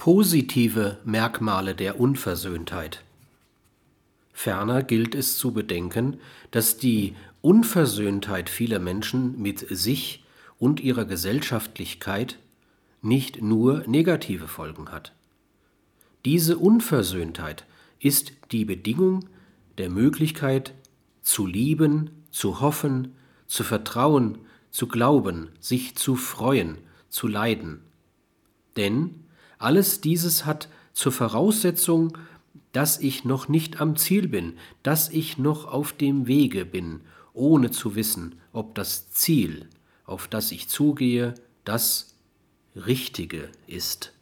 positive Merkmale der Unversöhntheit. Ferner gilt es zu bedenken, dass die Unversöhntheit vieler Menschen mit sich und ihrer Gesellschaftlichkeit nicht nur negative Folgen hat. Diese Unversöhntheit ist die Bedingung der Möglichkeit zu lieben, zu hoffen, zu vertrauen, zu glauben, sich zu freuen, zu leiden. Denn alles dieses hat zur Voraussetzung, dass ich noch nicht am Ziel bin, dass ich noch auf dem Wege bin, ohne zu wissen, ob das Ziel, auf das ich zugehe, das Richtige ist.